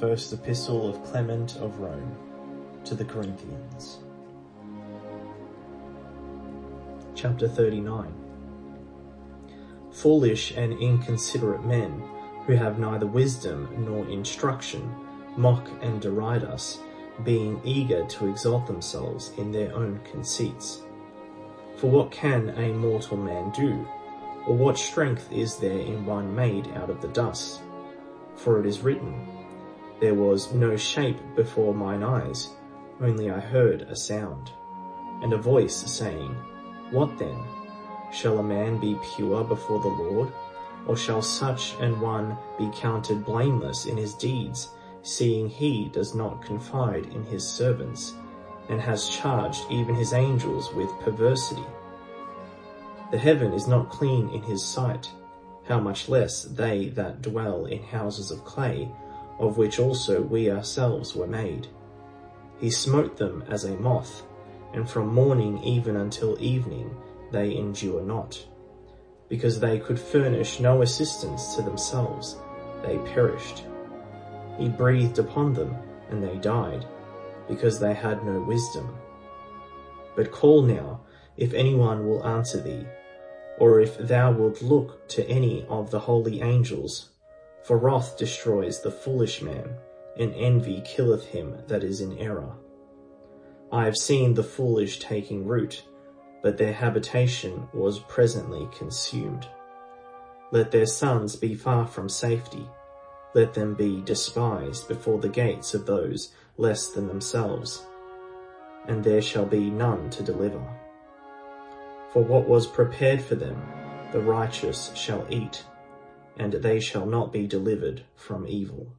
First Epistle of Clement of Rome to the Corinthians. Chapter 39 Foolish and inconsiderate men, who have neither wisdom nor instruction, mock and deride us, being eager to exalt themselves in their own conceits. For what can a mortal man do? Or what strength is there in one made out of the dust? For it is written, There was no shape before mine eyes, only I heard a sound, and a voice saying, What then? Shall a man be pure before the Lord? Or shall such an one be counted blameless in his deeds, seeing he does not confide in his servants, and has charged even his angels with perversity? The heaven is not clean in his sight, how much less they that dwell in houses of clay, of which also we ourselves were made. He smote them as a moth, and from morning even until evening they endure not. Because they could furnish no assistance to themselves, they perished. He breathed upon them, and they died, because they had no wisdom. But call now, if anyone will answer thee, or if thou wilt look to any of the holy angels. For wrath destroys the foolish man, and envy killeth him that is in error. I have seen the foolish taking root, but their habitation was presently consumed. Let their sons be far from safety. Let them be despised before the gates of those less than themselves, and there shall be none to deliver. For what was prepared for them, the righteous shall eat, and they shall not be delivered from evil.